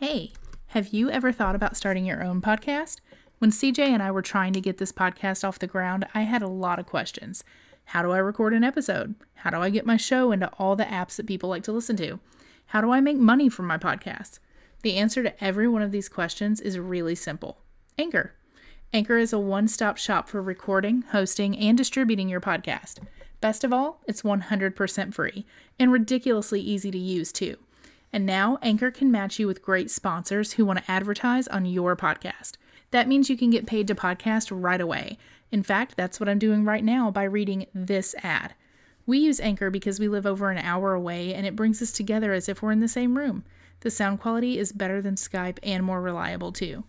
Hey, have you ever thought about starting your own podcast? When CJ and I were trying to get this podcast off the ground, I had a lot of questions. How do I record an episode? How do I get my show into all the apps that people like to listen to? How do I make money from my podcast? The answer to every one of these questions is really simple Anchor. Anchor is a one stop shop for recording, hosting, and distributing your podcast. Best of all, it's 100% free and ridiculously easy to use, too. And now Anchor can match you with great sponsors who want to advertise on your podcast. That means you can get paid to podcast right away. In fact, that's what I'm doing right now by reading this ad. We use Anchor because we live over an hour away and it brings us together as if we're in the same room. The sound quality is better than Skype and more reliable too.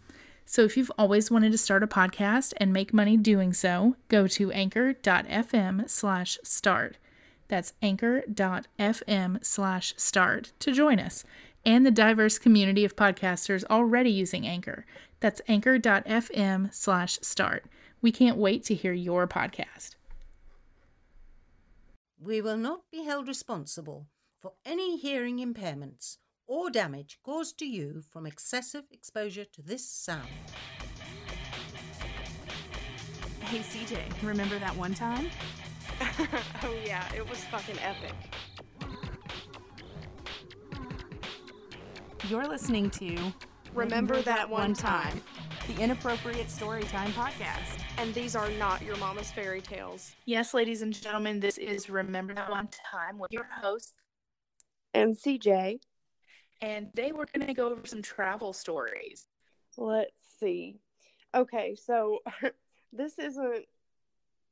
So if you've always wanted to start a podcast and make money doing so, go to anchor.fm slash start. That's anchor.fm slash start to join us and the diverse community of podcasters already using Anchor. That's anchor.fm slash start. We can't wait to hear your podcast. We will not be held responsible for any hearing impairments or damage caused to you from excessive exposure to this sound. Hey CJ, remember that one time? oh yeah, it was fucking epic. You're listening to Remember, that, one time. the Inappropriate Storytime Podcast. And these are not your mama's fairy tales. Yes, ladies and gentlemen, this is Remember That One Time with your host. And CJ, And today we're going to go over some travel stories. let's see. Okay, so this isn't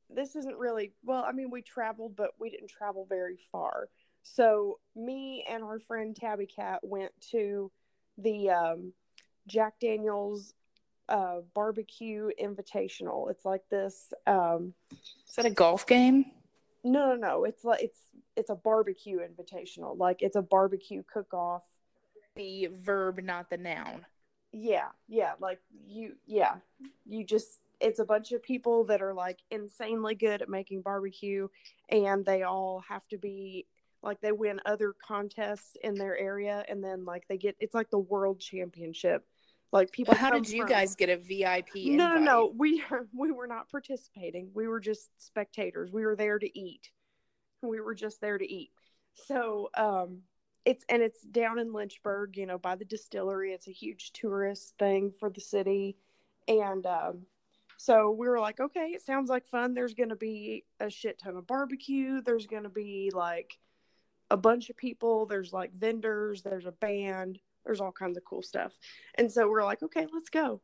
this isn't really well, I mean we traveled, but we didn't travel very far. So me and our friend Tabby Cat went to the um, Jack Daniels uh, barbecue invitational. It's like this um, Is that a golf game? No, no, no. It's like it's it's a barbecue invitational. Like it's a barbecue cook off. The verb, not the noun. Yeah, yeah. Like you, yeah. You just it's a bunch of people that are like insanely good at making barbecue, and they all have to be like they win other contests in their area, and then like they get it's like the world championship. Like people. Well, how did you from- guys get a VIP? No, no, no. We we were not participating. We were just spectators. We were there to eat. We were just there to eat. So, um, it's and it's down in Lynchburg, you know, by the distillery. It's a huge tourist thing for the city, and um, so we were like, okay, it sounds like fun. There's going to be a shit ton of barbecue. There's going to be like a bunch of people. There's like vendors. There's a band. There's all kinds of cool stuff. And so we're like, okay, let's go.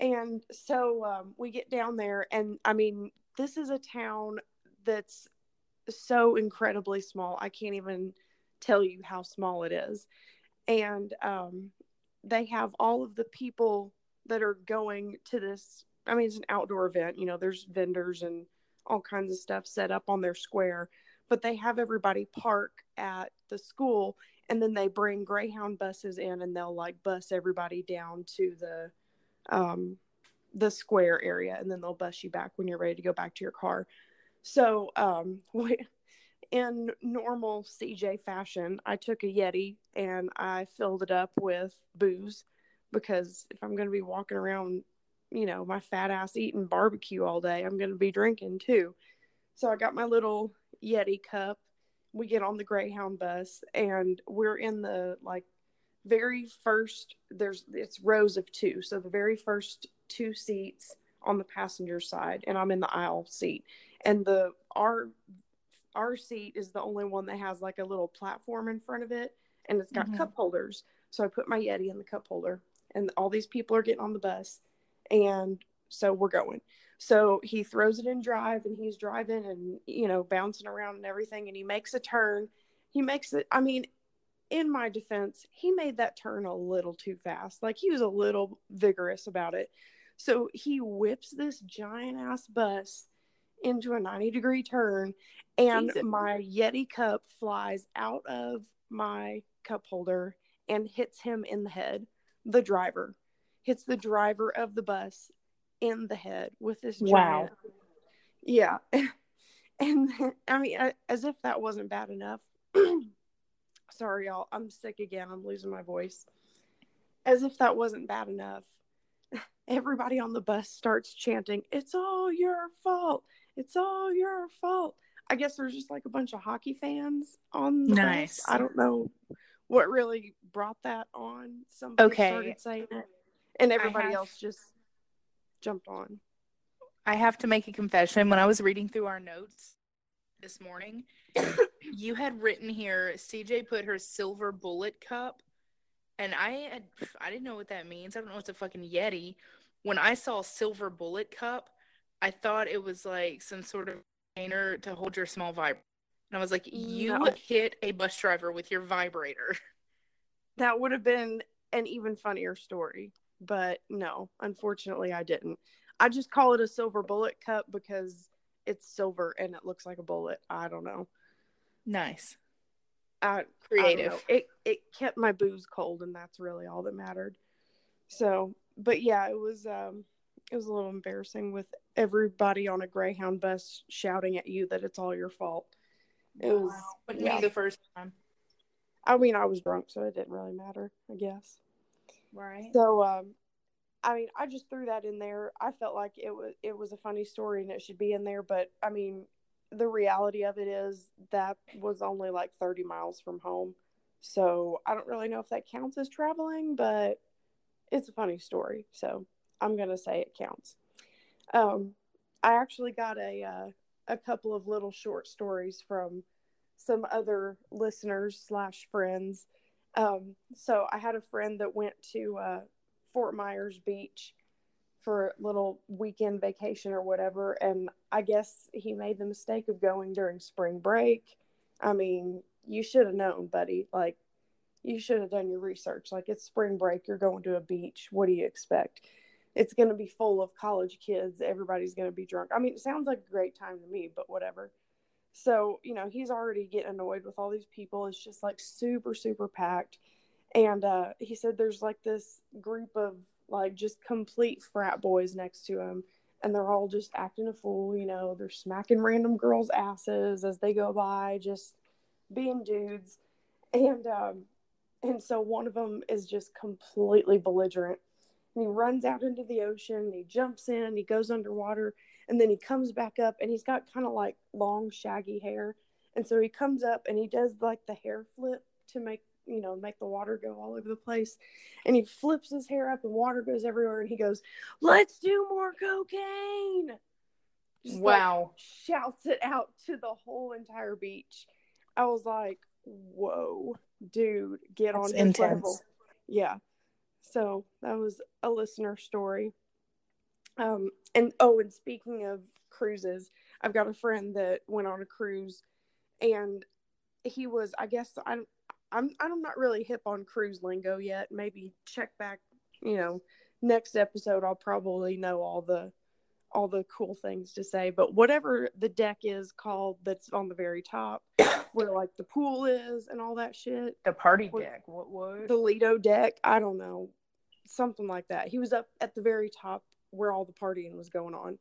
And so um, we get down there, and I mean, this is a town that's so incredibly small. I can't even tell you how small it is. And um, they have all of the people that are going to this. I mean, it's an outdoor event, you know, there's vendors and all kinds of stuff set up on their square, but they have everybody park at the school and then they bring Greyhound buses in and they'll like bus everybody down to the um the square area and then they'll bus you back when you're ready to go back to your car. So um we, in normal CJ fashion, I took a Yeti and I filled it up with booze because if I'm going to be walking around, you know, my fat ass eating barbecue all day, I'm going to be drinking too. So I got my little Yeti cup. We get on the Greyhound bus and we're in the like very first there's it's rows of two. So the very first two seats on the passenger side and I'm in the aisle seat. And the our our seat is the only one that has like a little platform in front of it and it's got Mhm. cup holders. So I put my Yeti in the cup holder and all these people are getting on the bus and so we're going. So he throws it in drive and he's driving and you know bouncing around and everything and he makes a turn. He makes it I mean in my defense, he made that turn a little too fast. Like he was a little vigorous about it. So he whips this giant ass bus into a 90 degree turn and Jesus. my Yeti cup flies out of my cup holder and hits him in the head. The driver hits the driver of the bus in the head with this Wow. giant. Yeah. and I mean, as if that wasn't bad enough. Sorry, y'all. I'm sick again. I'm losing my voice. as if that wasn't bad enough, everybody on the bus starts chanting, It's all your fault. It's all your fault. I guess there's just like a bunch of hockey fans on the Nice. bus. I don't know what really brought that on. Somebody Okay. started saying it, and everybody have- else just jumped on. I have to make a confession. When I was reading through our notes this morning, you had written here CJ put her silver bullet cup, and I had, I didn't know what that means. I don't know what's a fucking Yeti. When I saw silver bullet cup, I thought it was like some sort of container to hold your small vibrator. And I was like, you No. hit a bus driver with your vibrator. That would have been an even funnier story, but no, unfortunately, I didn't. I just call it a silver bullet cup because it's silver and it looks like a bullet. I don't know. Nice. I, I Creative. know. It it kept my booze cold, and that's really all that mattered. So, but yeah, it was um, it was a little embarrassing with everybody on a Greyhound bus shouting at you that it's all your fault. It was. But yeah. me the first time. I mean, I was drunk, so it didn't really matter. I guess. Right. So, um, I mean, I just threw that in there. I felt like it was it was a funny story and it should be in there, but I mean, the reality of it is that was only like 30 miles from home. So, I don't really know if that counts as traveling, but it's a funny story. So, I'm going to say it counts. Um, I actually got a uh, a couple of little short stories from some other listeners slash friends. Um, so I had a friend that went to uh, Fort Myers Beach for a little weekend vacation or whatever, and I guess he made the mistake of going during spring break. I mean, you should have known, buddy. Like, you should have done your research. Like, it's spring break. You're going to a beach. What do you expect? It's going to be full of college kids. Everybody's going to be drunk. I mean, it sounds like a great time to me, but whatever. So, you know, he's already getting annoyed with all these people. It's just like super, super packed. And uh, he said there's like this group of like just complete frat boys next to him. And they're all just acting a fool, you know, they're smacking random girls' asses as they go by, just being dudes. And um, and so one of them is just completely belligerent. And he runs out into the ocean, he jumps in, he goes underwater, and then he comes back up and he's got kind of like long shaggy hair. And so he comes up and he does like the hair flip to make you know make the water go all over the place. And he flips his hair up and water goes everywhere and he goes let's do more cocaine! Just, like, Wow. shouts it out to the whole entire beach. I was like whoa dude get That's on his intense. level yeah. So that was a listener story um, and oh, and speaking of cruises, I've got a friend that went on a cruise, and he was, I guess, I'm, I'm, I'm not really hip on cruise lingo yet. Maybe check back, you know, next episode. I'll probably know all the, all the cool things to say. But whatever the deck is called, that's on the very top, where like the pool is and all that shit, The party deck. What what? the Lido deck. I don't know, something like that. He was up at the very top where all the partying was going on.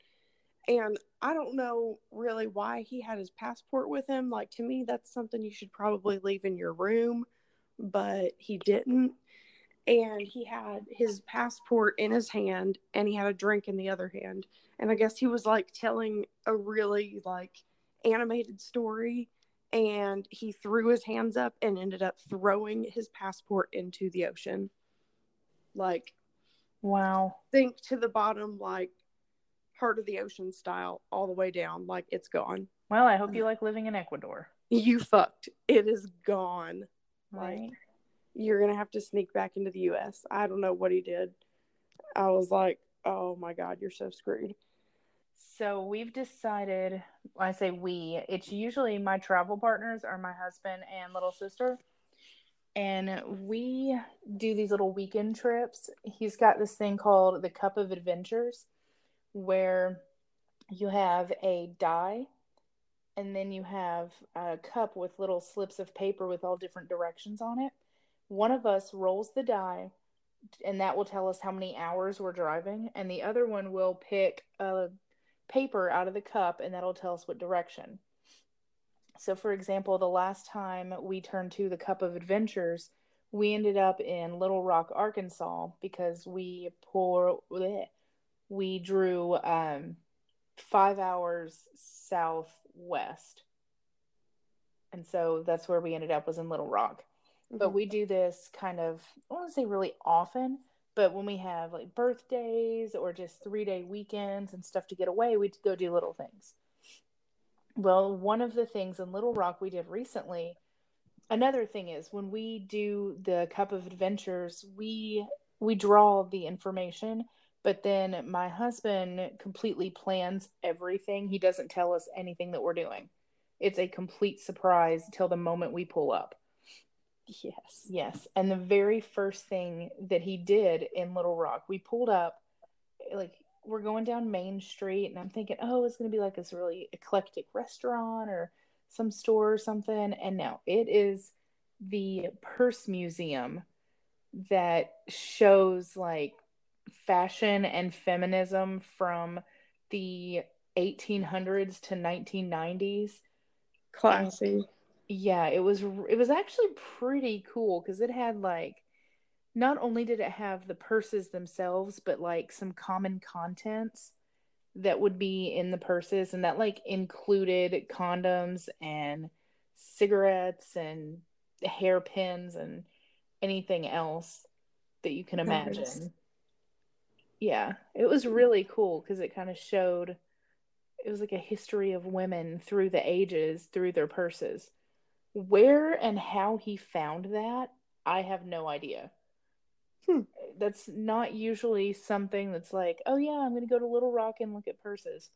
And I don't know really why he had his passport with him. Like to me, that's something you should probably leave in your room, but he didn't. And he had his passport in his hand and he had a drink in the other hand. And I guess he was like telling a really like animated story and he threw his hands up and ended up throwing his passport into the ocean. Like wow. sink to the bottom like heart of the ocean style all the way down like it's gone Well, I hope you like living in Ecuador. you fucked it is gone Right. Like, you're gonna have to sneak back into the us i don't know what he did i was like oh my god you're so screwed So we've decided, I say we, it's usually my travel partners are my husband and little sister. And we do these little weekend trips. He's got this thing called the Cup of Adventures, where you have a die and then you have a cup with little slips of paper with all different directions on it. One of us rolls the die, and that will tell us how many hours we're driving, and the other one will pick a paper out of the cup, and that'll tell us what direction. So, for example, the last time we turned to the Cup of Adventures, we ended up in Little Rock, Arkansas because we pour bleh, we drew um five hours southwest. And so that's where we ended up was in Little Rock. But Mhm. we do this kind of I want to say really often, but when we have like birthdays or just three day weekends and stuff to get away, we go do little things. Well, one of the things in Little Rock we did recently, another thing is when we do the Cup of Adventures, we we draw the information, but then my husband completely plans everything. He doesn't tell us anything that we're doing. It's a complete surprise till the moment we pull up. yes. Yes. And the very first thing that he did in Little Rock, we pulled up, like, we're going down Main Street, and I'm thinking, oh, it's going to be like this really eclectic restaurant or some store or something. And no, it is the Purse Museum that shows like fashion and feminism from the 1800s to 1990s Classy. yeah it was it was actually pretty cool because it had like not only did it have the purses themselves but like some common contents that would be in the purses and that like included condoms and cigarettes and hairpins and anything else that you can Nice. imagine. Yeah it was really cool because it kind of showed it was like a history of women through the ages through their purses. Where and how he found that i have no idea Hmm. that's not usually something that's like oh yeah i'm gonna go to little rock and look at purses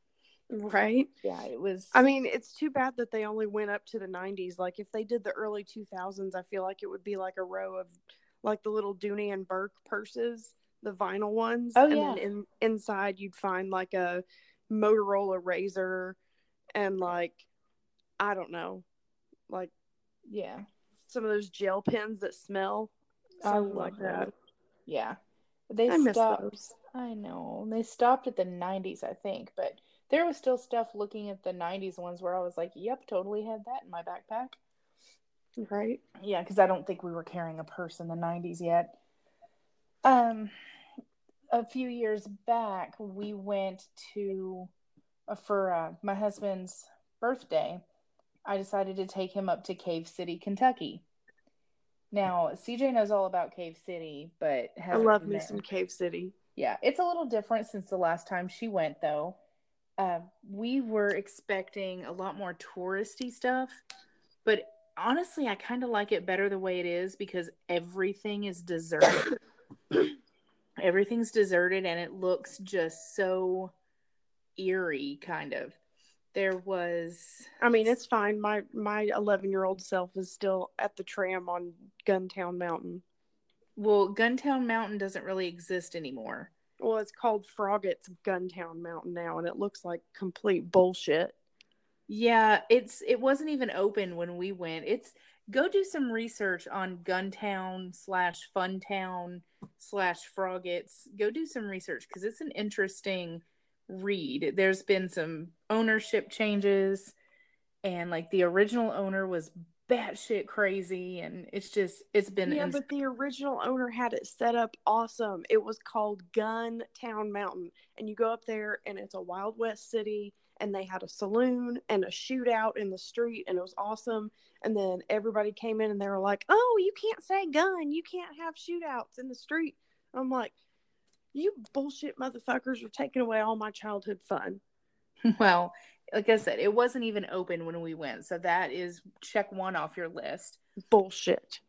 Right. yeah it was I mean, it's too bad that they only went up to the 90s. Like, if they did the early 2000s, I feel like it would be like a row of like the little Dooney and Bourke purses, the vinyl ones. Oh, and yeah. then in, inside, you'd find like a Motorola Razr and like, I don't know, like yeah some of those gel pens that smell. I love like that. Yeah they I stopped i know they stopped at the 90s i think but there was still stuff looking at the 90s ones where i was like yep totally had that in my backpack Right. Yeah, because I don't think we were carrying a purse in the 90s yet. Um, a few years back, we went to uh, for uh, my husband's birthday. I decided to take him up to Cave City, Kentucky. Now, CJ knows all about Cave City, but I love me some Cave City. Yeah, it's a little different since the last time she went, though. Uh, we were expecting a lot more touristy stuff, but honestly, I kind of like it better the way it is because everything is deserted. Everything's deserted and it looks just so eerie, kind of. There was. I mean, it's fine. My my 11 year old self is still at the tram on Guntown Mountain. Well, Guntown Mountain doesn't really exist anymore. Well, it's called Froggett's Guntown Mountain now, and it looks like complete bullshit. Yeah, it's it wasn't even open when we went. It's go do some research on Guntown slash Funtown slash Froggets. Go do some research because it's an interesting read. There's been some ownership changes, and like the original owner was batshit crazy, and it's just it's been Yeah, ins- but the original owner had it set up awesome. It was called Gun Town Mountain, and you go up there, and it's a Wild West city, and they had a saloon and a shootout in the street, and it was awesome. And then everybody came in, and they were like, "Oh, you can't say gun. You can't have shootouts in the street." I'm like, "You bullshit motherfuckers are taking away all my childhood fun." well, like I said, it wasn't even open when we went, so that is check one off your list. Bullshit.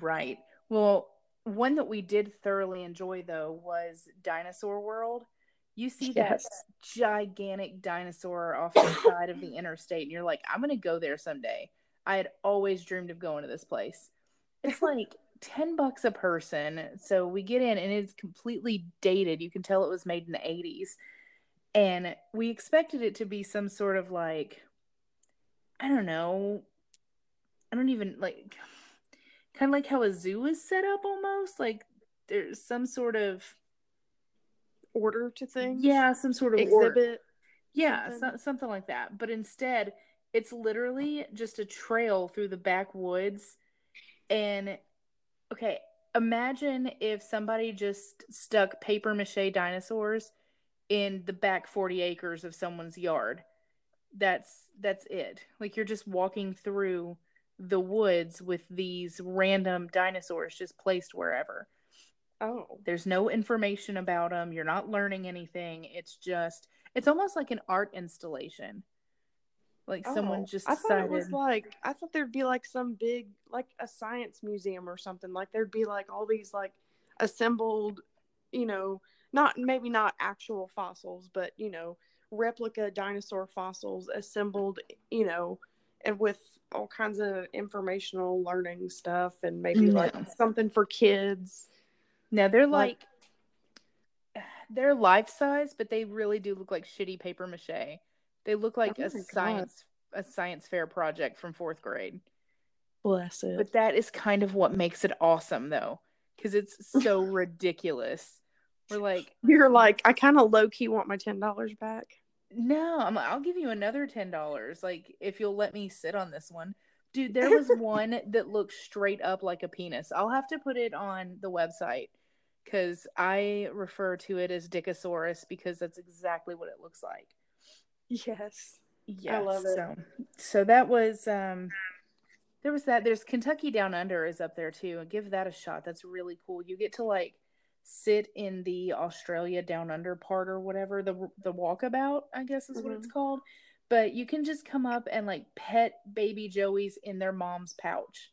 Right. Well, one that we did thoroughly enjoy though was Dinosaur World. You see that gigantic dinosaur off the side of the interstate, and you're like, I'm gonna go there someday. I had always dreamed of going to this place. It's like 10 bucks a person. So we get in and it's completely dated. You can tell it was made in the 80s. And we expected it to be some sort of like, I don't know. I don't even like, kind of like how a zoo is set up almost. Like there's some sort of, Order to things. yeah, some sort of Exhibit. yeah, something. so, something like that. But instead, it's literally just a trail through the backwoods, and Okay, imagine if somebody just stuck paper mache dinosaurs in the back 40 acres of someone's yard. That's that's it. Like you're just walking through the woods with these random dinosaurs just placed wherever. Oh. There's no information about them. You're not learning anything. It's just it's almost like an art installation. Like someone Oh, just I thought it was like I thought there'd be like some big like a science museum or something. Like there'd be like all these like assembled, you know, not maybe not actual fossils, but you know, replica dinosaur fossils assembled, you know, and with all kinds of informational learning stuff and maybe like something for kids. No, they're Like- like they're life size, but they really do look like shitty paper mache. They look like Oh a my God. science a science fair project from fourth grade. Bless it. But that is kind of what makes it awesome though, because it's so ridiculous. We're like, You're like, I kind of low key want my ten dollars back. no, I'm I'll give you another ten dollars, like if you'll let me sit on this one. Dude, there was one that looked straight up like a penis. I'll have to put it on the website because I refer to it as Dickosaurus because that's exactly what it looks like. Yes. Yeah, I love it. So, so that was um, there was that. There's Kentucky Down Under is up there too. Give that a shot. That's really cool. You get to like sit in the Australia Down Under part or whatever the the walkabout, I guess is what it's called. But you can just come up and like pet baby joeys in their mom's pouch.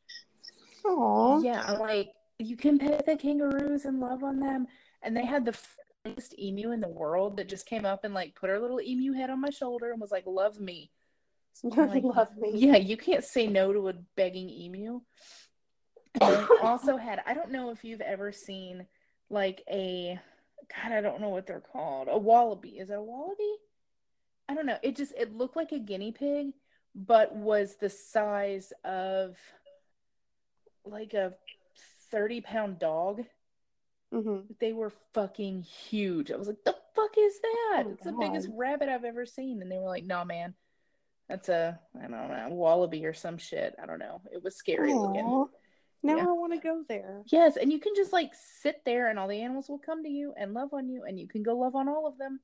Aw. Yeah, like you can pet the kangaroos and love on them. And they had the friendliest emu in the world that just came up and like put her little emu head on my shoulder and was like, "Love me." Like, Love me. Yeah, you can't say no to a begging emu. And also had, I don't know if you've ever seen like a, God, I don't know what they're called. A wallaby. Is it a wallaby? I don't know. It just, it looked like a guinea pig, but was the size of like a 30 pound dog. Hmm They were fucking huge. I was like, the fuck is that? Oh, it's the biggest rabbit I've ever seen. And they were like, nah, man, that's a, I don't know, wallaby or some shit. I don't know. It was scary looking. Aw. Now Yeah. I want to go there. Yes. And you can just like sit there and all the animals will come to you and love on you and you can go love on all of them.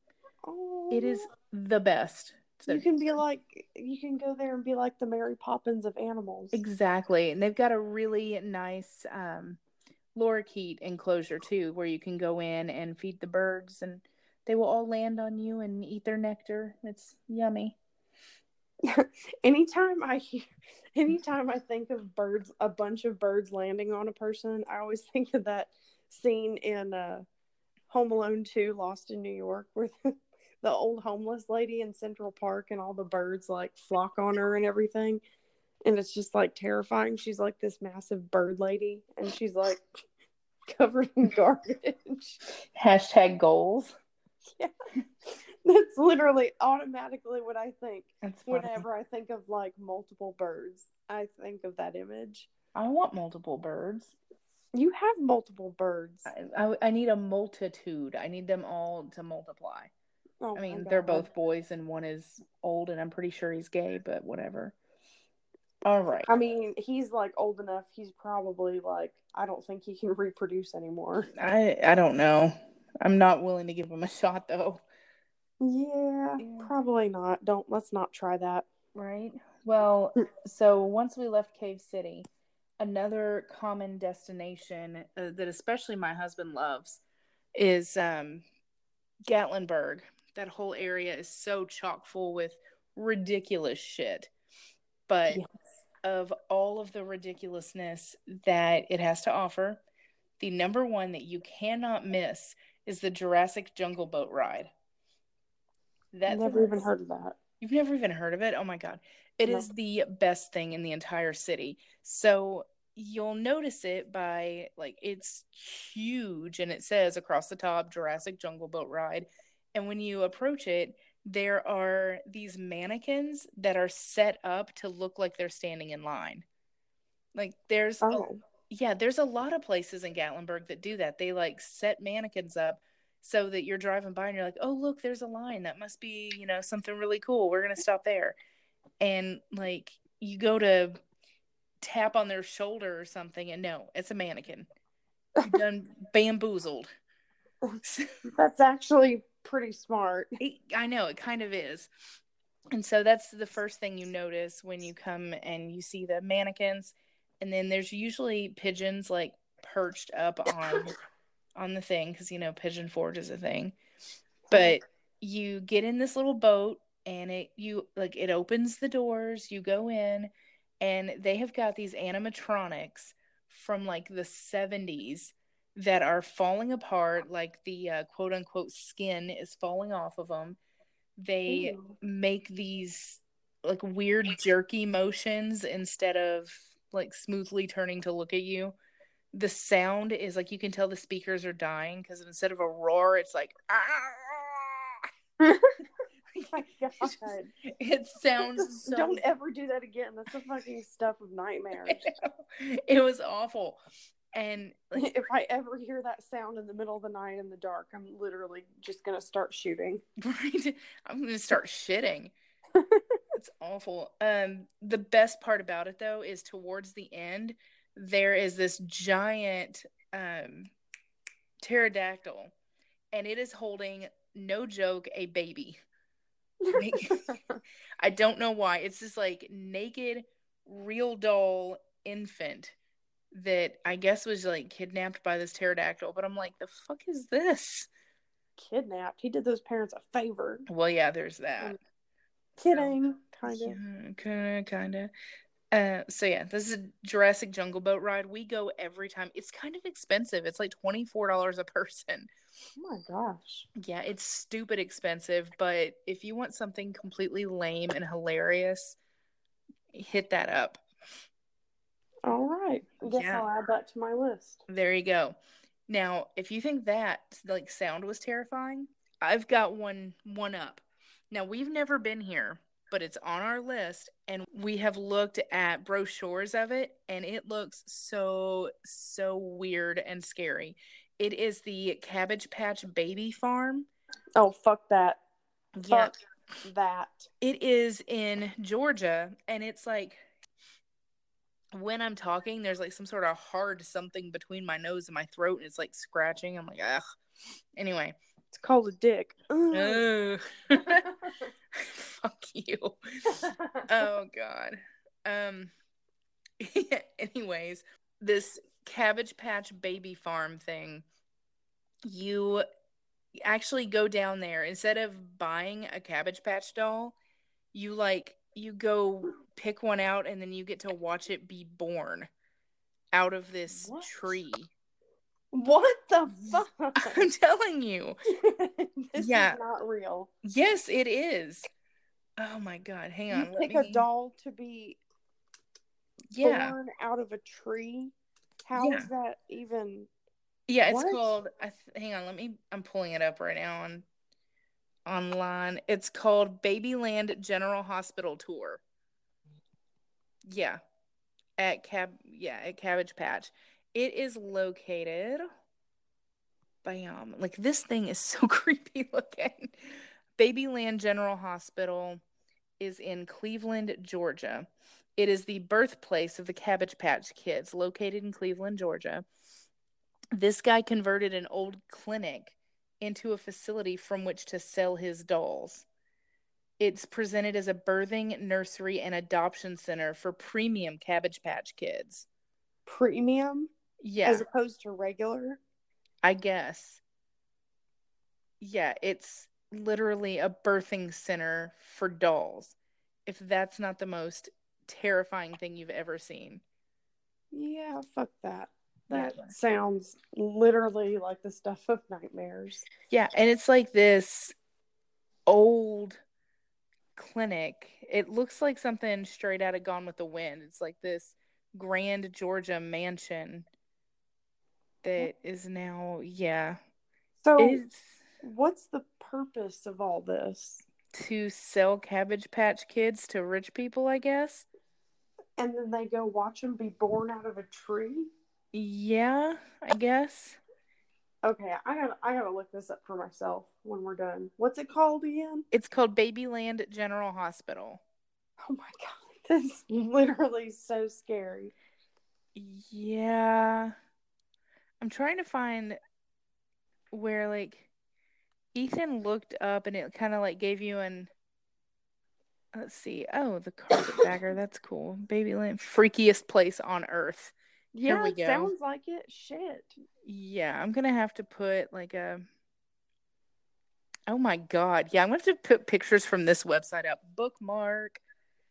Oh, It is the best. So You can be like, you can go there and be like the Mary Poppins of animals. Exactly. And they've got a really nice um, lorikeet enclosure too, where you can go in and feed the birds and they will all land on you and eat their nectar. It's yummy. anytime I hear, anytime I think of birds, a bunch of birds landing on a person, I always think of that scene in uh, Home Alone 2, Lost in New York, where the, the old homeless lady in Central Park and all the birds like flock on her and everything. And it's just like terrifying. She's like this massive bird lady and she's like covered in garbage. Hashtag goals. Yeah, that's literally automatically what I think. That's. Whenever I think of like multiple birds, I think of that image. I want multiple birds. You have multiple birds. I, I, I need a multitude. I need them all to multiply. Oh I mean, they're both boys and one is old and I'm pretty sure he's gay, but whatever. All right. I mean, he's like old enough. He's probably like, I don't think he can reproduce anymore. I I don't know. I'm not willing to give him a shot though. Yeah, Yeah. probably not. Don't let's not try that. Right. Well, so once we left Cave City, another common destination uh, that especially my husband loves is um, Gatlinburg. That whole area is so chock full with ridiculous shit. But Yes. Of all of the ridiculousness that it has to offer, the number one that you cannot miss is the Jurassic Jungle Boat ride. That Never even heard of that. You've never even heard of it? Oh my god. it No. is the best thing in the entire city. So you'll notice it by like it's huge and it says across the top Jurassic Jungle Boat Ride. And when you approach it, there are these mannequins that are set up to look like they're standing in line. Like there's a- Oh, yeah, there's a lot of places in Gatlinburg that do that. They like set mannequins up so that you're driving by and you're like, oh, look, there's a line. That must be, you know, something really cool. We're going to stop there. And like you go to tap on their shoulder or something, and no, it's a mannequin. You've done bamboozled. That's actually pretty smart. It, I know it kind of is. And so that's the first thing you notice when you come and you see the mannequins. And then there's usually pigeons like perched up on on the thing because you know pigeon forge is a thing. But you get in this little boat and it you like it opens the doors, you go in and they have got these animatronics from like the 70s that are falling apart like the uh, quote unquote skin is falling off of them they Ew. make these like weird jerky motions instead of like smoothly turning to look at you the sound is like you can tell the speakers are dying because instead of a roar it's like "Ah!" Oh my god. it sounds so Don't ever do that again. That's the fucking stuff of nightmares. it was awful and like if I ever hear that sound in the middle of the night in the dark, I'm literally just gonna start shooting. right. I'm gonna start shitting. It's awful. Um the best part about it though is towards the end there is this giant um pterodactyl and it is holding no joke a baby. Like, i don't know why. It's this like naked real doll infant that i guess was like kidnapped by this pterodactyl but i'm like the fuck is this Kidnapped. He did those parents a favor. well yeah there's that Kidding. Kind of. Kind of, kind of. Uh, so yeah, this is a Jurassic Jungle Boat ride. We go every time. It's kind of expensive. It's like twenty four dollars a person. Oh my gosh. Yeah, it's stupid expensive. But if you want something completely lame and hilarious, hit that up. All right. I guess Yeah. I'll add that to my list. There you go. Now, if you think that like sound was terrifying, I've got one one up. Now, we've never been here, but it's on our list and we have looked at brochures of it and it looks so so weird and scary. It is the Cabbage Patch Baby Farm. Oh fuck that. Yeah, Fuck that. it is in Georgia and it's like when I'm talking, there's like some sort of hard something between my nose and my throat, and it's like scratching. I'm like, ugh. Anyway, It's called a dick. Ugh. Fuck you. Oh god. Um. anyways, this Cabbage Patch Baby Farm thing, you actually go down there instead of buying a Cabbage Patch doll, you like you go pick one out and then you get to watch it be born out of this What? tree. what the fuck? I'm telling you. this Yeah. is not real. Yes, it is. Oh my god, hang on. You pick me- a doll to be Yeah. born out of a tree. How is Yeah. that even? Yeah, it's What? called I th- hang on, let me I'm pulling it up right now on online. It's called Babyland General Hospital Tour. Yeah. At Cab yeah, at Cabbage Patch. It is located Bam. Like this thing is so creepy looking. Babyland General Hospital is in Cleveland, Georgia. It is the birthplace of the Cabbage Patch Kids, located in Cleveland, Georgia. This guy converted an old clinic into a facility from which to sell his dolls. It's presented as a birthing, nursery, and adoption center for premium Cabbage Patch kids. Premium Yeah, as opposed to regular. I guess. Yeah, it's literally a birthing center for dolls. If that's not the most terrifying thing you've ever seen. Yeah, fuck that. That Yeah. sounds literally like the stuff of nightmares. Yeah, and it's like this old clinic. It looks like something straight out of Gone with the Wind. It's like this grand Georgia mansion that is now, yeah, So, it's what's the purpose of all this? to sell Cabbage Patch kids to rich people, I guess. And then they go watch them be born out of a tree. Yeah, I guess. Okay, I gotta I gotta look this up for myself when we're done. What's it called again? It's called Babyland General Hospital. Oh my god, That's literally so scary. Yeah. I'm trying to find where like Ethan looked up and it kind of like gave you an let's see. Oh, the carpetbagger. That's cool. Babyland freakiest place on earth. Yeah, it sounds like it. Shit. Yeah, I'm gonna have to put like a. Oh my god! Yeah, I'm gonna have to put pictures from this website up. Bookmark.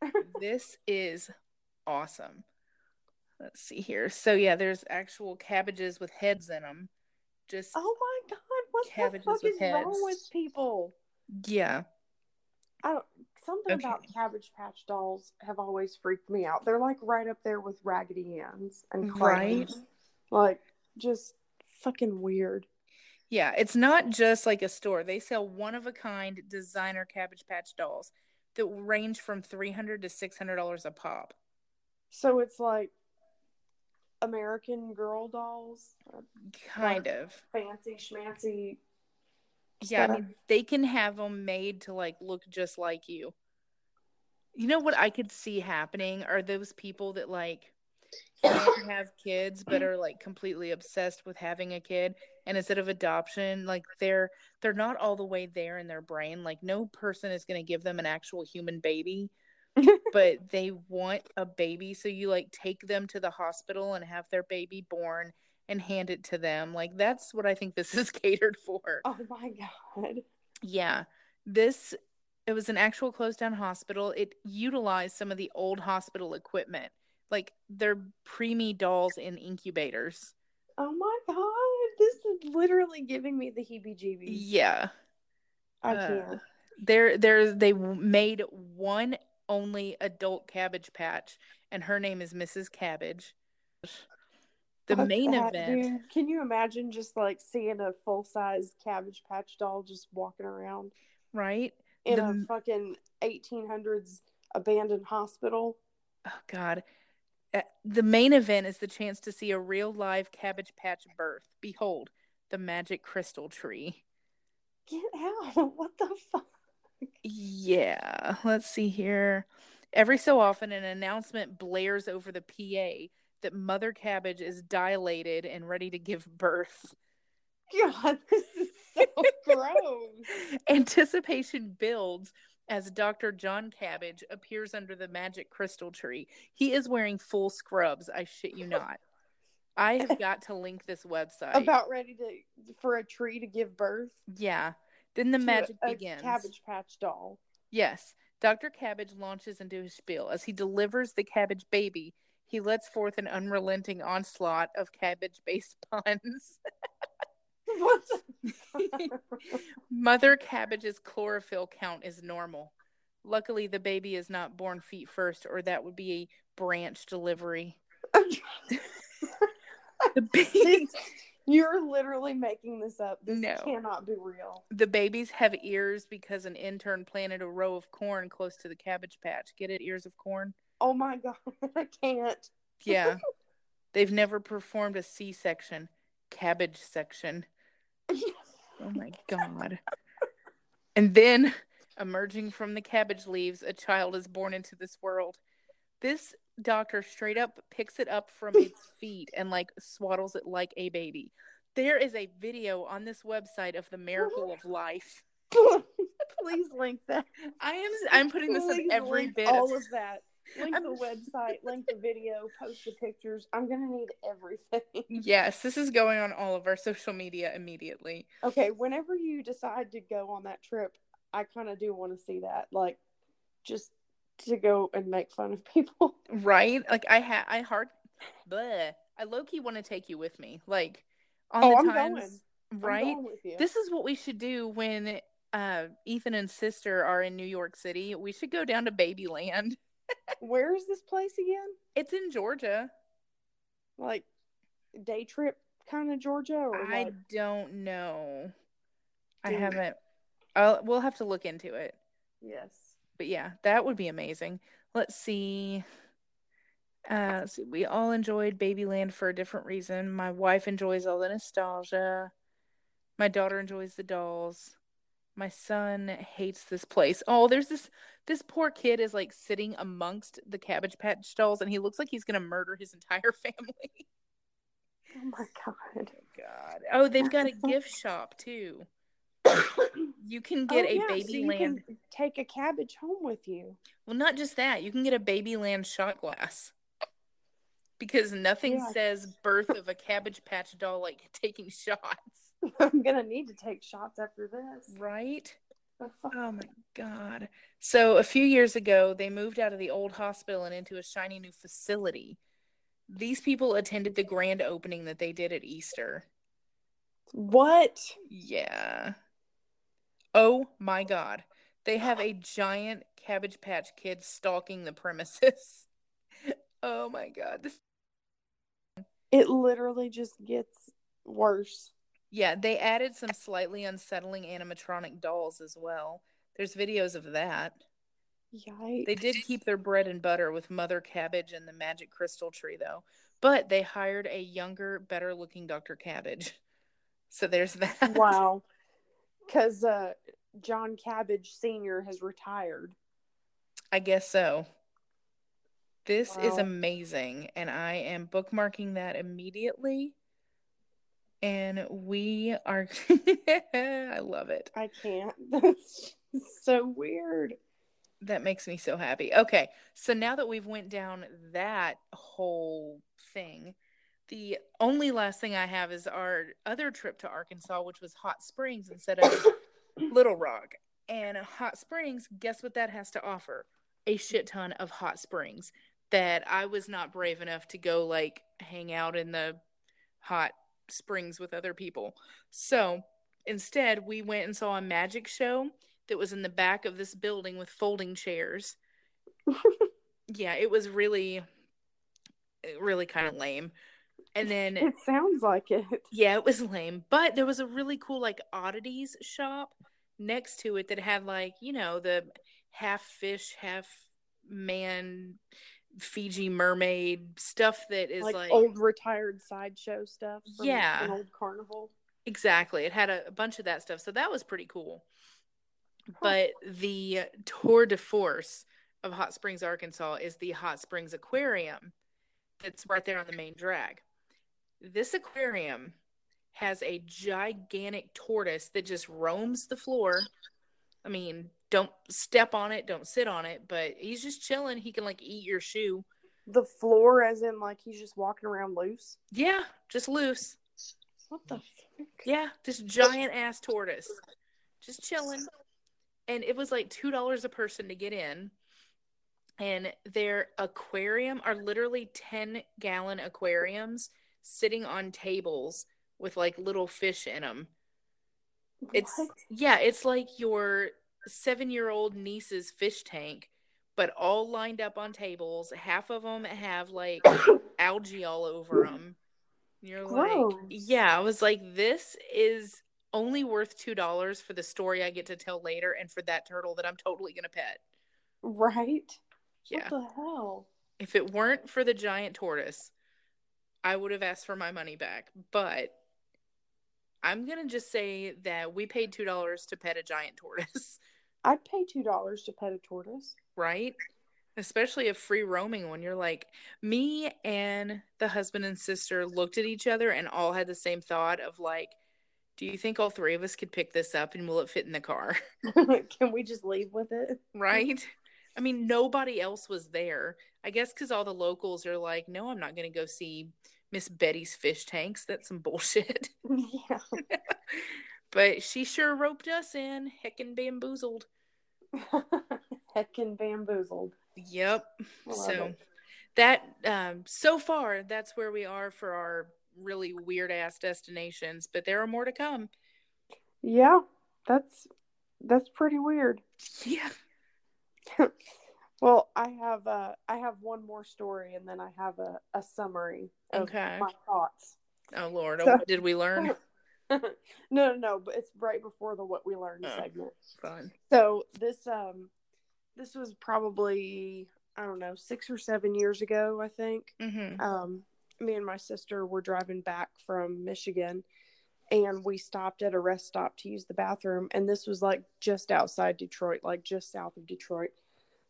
this is awesome. Let's see here. So yeah, there's actual cabbages with heads in them. Just Oh my god, what Cabbages the fuck with is wrong with people? yeah, I don't, something about Cabbage Patch dolls have always freaked me out. They're like right up there with Raggedy Ann's and Right. Like just fucking weird. yeah. It's not just like a store. They sell one of a kind designer Cabbage Patch dolls that range from three hundred to six hundred dollars a pop. So it's like American Girl dolls, Kind Like- of. fancy schmancy. Yeah, I mean, they can have them made to like look just like you. You know what I could see happening are those people that like can't have kids but are like completely obsessed with having a kid and instead of adoption like they're they're not all the way there in their brain like no person is going to give them an actual human baby but they want a baby so you like take them to the hospital and have their baby born and hand it to them like that's what i think this is catered for Oh my god. yeah. This it was an actual closed down hospital. It utilized some of the old hospital equipment. Like they're preemie dolls in incubators. Oh my god. This is literally giving me the heebie jeebies. Yeah. I uh, can't. There there they made one only adult cabbage patch and her name is Mrs. Cabbage. The Fuck main that, event dude. Can you imagine just like seeing a full size cabbage patch doll just walking around right? in The a fucking 1800s abandoned hospital? Oh God. Uh, The main event is the chance to see a real live cabbage patch birth. Behold, the magic crystal tree. Get out. What the fuck? Yeah, let's see here. Every so often, an announcement blares over the PA that Mother Cabbage is dilated and ready to give birth. God, this is so gross. Anticipation builds as Dr. John Cabbage appears under the magic crystal tree. He is wearing full scrubs. I shit you not. I have got to link this website. About ready to for a tree to give birth. yeah. Then the magic a begins. Cabbage patch doll. Yes, Dr. Cabbage launches into his spiel. As he delivers the cabbage baby, he lets forth an unrelenting onslaught of cabbage based puns. What Mother Cabbage's chlorophyll count is normal. Luckily, the baby is not born feet first, or that would be a branch delivery. The, baby, You're literally making this up. This No. cannot be real. the babies have ears because an intern planted a row of corn close to the cabbage patch. Get it? Ears of corn? Oh my god, I can't. Yeah. They've never performed a C section, cabbage section. Oh my God. And then, emerging from the cabbage leaves, a child is born into this world. This doctor straight up picks it up from its feet and like swaddles it like a baby. There is a video on this website of the miracle of life. Please link that. I am I'm putting this in every bit all of of that. Link the website, link the video, post the pictures. I'm gonna need everything. Yes, this is going on all of our social media immediately. Okay, whenever you decide to go on that trip, I kind of do want to see that, like, just to go and make fun of people. Right? Like I had I hard bleh. I low key want to take you with me. Like on Oh, the I'm times going. Right? going. This is what we should do when uh Ethan and sister are in New York City. We should go down to Babyland. Where is this place again? It's in Georgia. Like, day trip kind of Georgia, or I like, don't know. I haven't I'll, we'll have to look into it. yes. But yeah, that would be amazing. Let's see. Uh, let's see. We all enjoyed Babyland for a different reason. My wife enjoys all the nostalgia. My daughter enjoys the dolls. My son hates this place. Oh, there's this this poor kid is like sitting amongst the cabbage patch dolls and he looks like he's gonna murder his entire family. Oh my god. Oh God. Oh, they've got a gift shop too. You can get Oh, a yeah, so baby you land. can take a cabbage home with you. Well, not just that. You can get a baby land shot glass. Because nothing Yeah. says birth of a cabbage patch doll like taking shots. I'm gonna need to take shots after this. Right? Oh my god. So a few years ago, they moved out of the old hospital and into a shiny new facility. These people attended the grand opening that they did at Easter. What? Yeah. Oh my god. They have a giant cabbage patch kid stalking the premises. oh my god. This It literally just gets worse. Yeah, they added some slightly unsettling animatronic dolls as well. There's videos of that. Yikes. They did keep their bread and butter with Mother Cabbage and the Magic Crystal Tree, though. But they hired a younger, better looking Dr. Cabbage. So there's that. Wow. Because uh, John Cabbage Sr. has retired. I guess so. This is amazing. And I am bookmarking that immediately. And we are. I love it. I can't. That's so weird. That makes me so happy. Okay, so now that we've went down that whole thing, the only last thing I have is our other trip to Arkansas, which was Hot Springs instead of Little Rock. And Hot Springs, guess what that has to offer? A shit ton of hot springs that I was not brave enough to go like hang out in the hot springs with other people. So instead, we went and saw a magic show that was in the back of this building with folding chairs. yeah, it was really, really kind of lame. And then It sounds like it. yeah, it was lame, but there was a really cool like oddities shop next to it that had like, you know, the half fish, half man Fiji mermaid stuff that is Like, like, old retired sideshow stuff. From Yeah. An old carnival. exactly. It had a, a bunch of that stuff. So that was pretty cool. But the tour de force of Hot Springs, Arkansas is the Hot Springs Aquarium that's right there on the main drag. This aquarium has a gigantic tortoise that just roams the floor. I mean, don't step on it, don't sit on it, but he's just chilling. He can like eat your shoe. The floor, as in, like, he's just walking around loose. Yeah, just loose. What the fuck? Yeah, this giant ass tortoise. Just chilling. And it was like $2 a person to get in. And their aquarium are literally 10 gallon aquariums sitting on tables with like little fish in them. It's yeah, it's like your 7-year-old niece's fish tank, but all lined up on tables. Half of them have like algae all over them. You're Gross. like, yeah, I was like, this is only worth two dollars for the story I get to tell later, and for that turtle that I'm totally gonna pet. Right? Yeah, What the hell? if it weren't for the giant tortoise, I would have asked for my money back. But I'm gonna just say that we paid two dollars to pet a giant tortoise, I'd pay two dollars to pet a tortoise. right? Especially a free roaming one. You're like, me and the husband and sister looked at each other and all had the same thought of like, do you think all three of us could pick this up and will it fit in the car? Can we just leave with it? right? I mean, nobody else was there. I guess because all the locals are like, no, I'm not going to go see Miss Betty's fish tanks. That's some bullshit. yeah. but she sure roped us in, heckin' bamboozled. Heckin' bamboozled. Yep. So it. that, um, so far, that's where we are for our really weird ass destinations. But there are more to come. Yeah, that's that's pretty weird. Yeah. Well, I have uh I have one more story and then I have a, a summary of Okay. my thoughts. Oh Lord, So- what did we learn? no, no, no, but it's right before the what we learned Oh. segment. Fun. So this um this was probably I don't know, 6 or 7 years ago, I think. Mm-hmm. Um me and my sister were driving back from Michigan and we stopped at a rest stop to use the bathroom and this was like just outside detroit like just south of detroit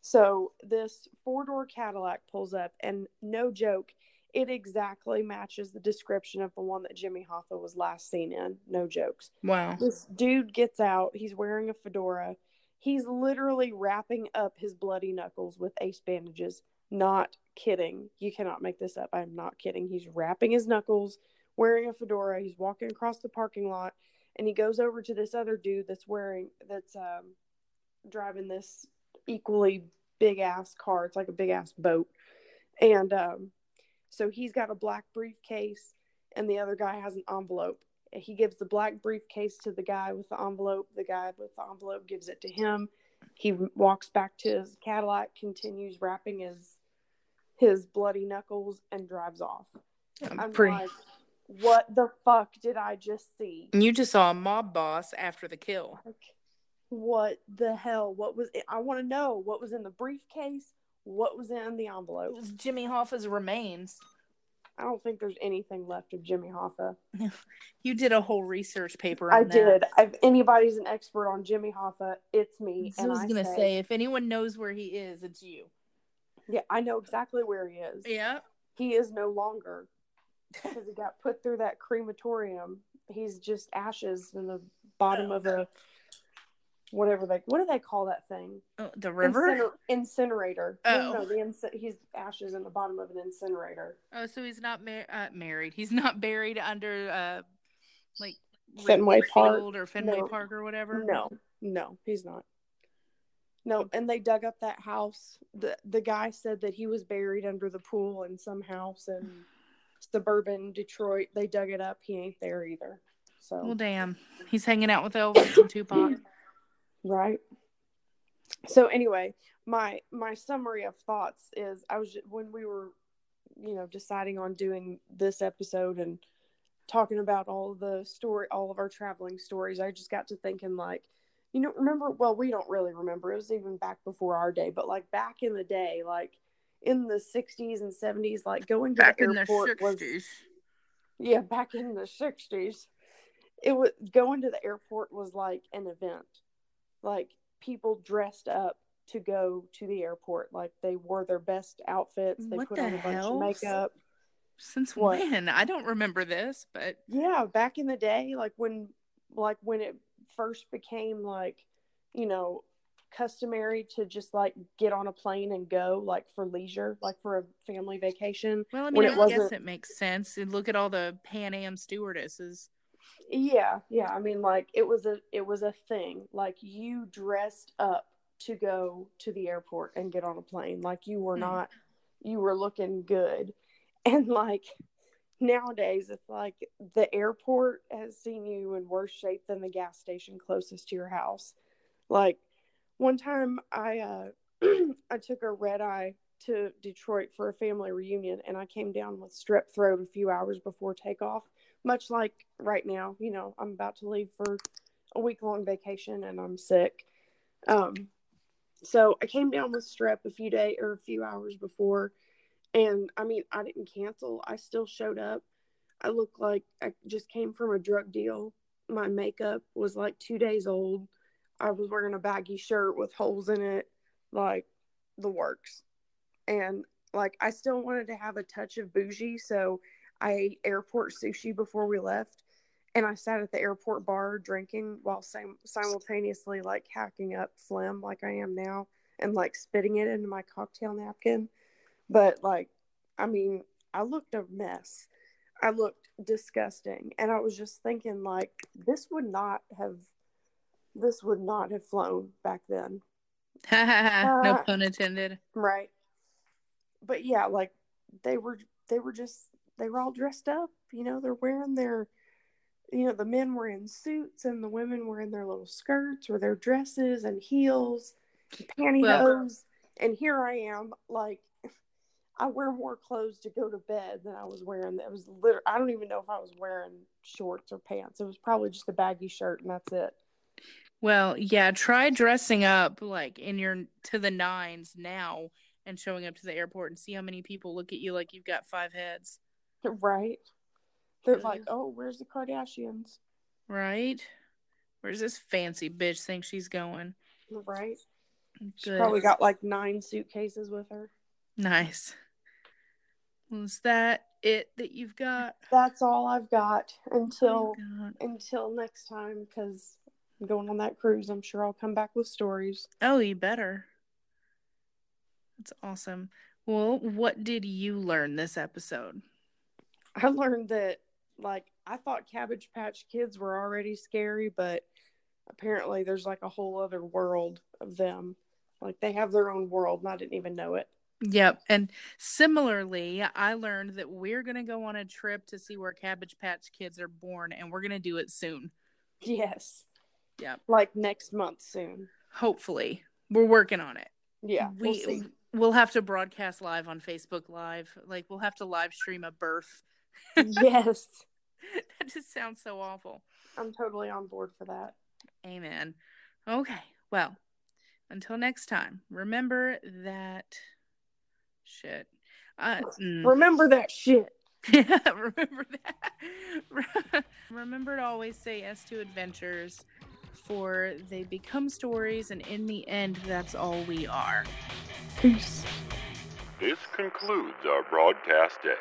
so this four door cadillac pulls up and no joke it exactly matches the description of the one that jimmy hoffa was last seen in no jokes Wow. this dude gets out he's wearing a fedora he's literally wrapping up his bloody knuckles with ace bandages not kidding you cannot make this up i'm not kidding he's wrapping his knuckles wearing a fedora. He's walking across the parking lot and he goes over to this other dude that's wearing that's um driving this equally big ass car. It's like a big ass boat. And um so he's got a black briefcase and the other guy has an envelope. He gives the black briefcase to the guy with the envelope. The guy with the envelope gives it to him. He walks back to his Cadillac, continues wrapping his his bloody knuckles, and drives off. I'm Pretty. like, what the fuck did I just see? You just saw a mob boss after the kill. Like, what the hell? What was it? I want to know what was in the briefcase. What was in the It envelope? was Jimmy Hoffa's remains. I don't think there's anything left of Jimmy Hoffa. You did a whole research paper. I that. did. If anybody's an expert on Jimmy Hoffa, it's me. I was I gonna say, say, if anyone knows where he is, it's you. yeah, I know exactly where he is. Yeah. He is no longer because he got put through that crematorium. He's just ashes in the bottom of a whatever they what do they call that thing? Oh, the river. Incinerator. incinerator. Oh. no, the inci- he's ashes in the bottom of an incinerator. Oh, so he's not mar- uh, married. He's not buried under uh, like Fenway Park. Field or Fenway No. Park or whatever. No, no, he's not. No, and they dug up that house. the The guy said that he was buried under the pool in some house in suburban Detroit. They dug it up. He ain't there either. So Well, damn. He's hanging out with Elvis and Tupac. right. So anyway, my my summary of thoughts is I was when we were, you know, deciding on doing this episode and talking about all the story, all of our traveling stories. I just got to thinking like, you know, remember? Well, we don't really remember. It was even back before our day, but like back in the day, like in the '60s and '70s, like going to Back the in the airport was yeah, back in the '60s, it was going to the airport was like an event. Like people dressed up to go to the airport. Like they wore their best outfits. They What put the on a bunch of makeup. Since What? when? I don't remember this, but Yeah, back in the day, like when, like when it first became like, you know, customary to just like get on a plane and go like for leisure, like for a family vacation. well, I When mean, it I guess it makes sense. And look at all the Pan Am stewardesses. Yeah, yeah. I mean, like it was a it was a thing. Like you dressed up to go to the airport and get on a plane. Like you were Hmm. not, you were looking good, and like nowadays it's like the airport has seen you in worse shape than the gas station closest to your house. Like one time, I uh, I took a red eye to Detroit for a family reunion, and I came down with strep throat a few hours before takeoff much like right now, you know, I'm about to leave for a week long vacation and I'm sick. Um, so I came down with strep a few days or a few hours before, and I mean, I didn't cancel. I still showed up. I looked like I just came from a drug deal. My makeup was like two days old. I was wearing a baggy shirt with holes in it, like the works. And like, I still wanted to have a touch of bougie, so I ate airport sushi before we left, and I sat at the airport bar drinking while sim- simultaneously like hacking up phlegm like I am now and like spitting it into my cocktail napkin. But like, I mean, I looked a mess. I looked disgusting, and I was just thinking like this would not have, this would not have flown back then, no Uh, pun intended. right? But yeah, like they were, they were just they were all dressed up. You know, they're wearing their, you know, the men were in suits and the women were in their little skirts or their dresses and heels, and pantyhose. and here I am, like, I wear more clothes to go to bed than I was wearing. That was literally, I don't even know if I was wearing shorts or pants. It was probably just a baggy shirt and that's it. Well, yeah, try dressing up like in your to the nines now and showing up to the airport and see how many people look at you like you've got five heads. Right? They're like, oh, where's the Kardashians? Right? Where's this fancy bitch think she's going? Right? She probably got like nine suitcases with her. Nice. Was that it that you've got? That's all I've got until Oh, until next time because I'm going on that cruise. I'm sure I'll come back with stories. Oh, you better. That's awesome. Well, what did you learn this episode? I learned that like I thought Cabbage Patch Kids were already scary, but apparently there's like a whole other world of them. Like they have their own world, and I didn't even know it. Yep. And similarly, I learned that we're going to go on a trip to see where Cabbage Patch Kids are born, and we're going to do it soon. Yes. Yep. Like next month soon. Hopefully. We're working on it. Yeah. we, we'll see. We'll have to broadcast live on Facebook Live. Like, we'll have to live stream a birth. Yes. that just sounds so awful. I'm totally on board for that. Amen. Okay. Well, until next time, remember that shit. Uh, mm. Remember that shit. Yeah, remember that. remember to always say yes to adventures, for they become stories, and in the end, that's all we are. Peace. This concludes our broadcast day.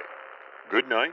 Good night,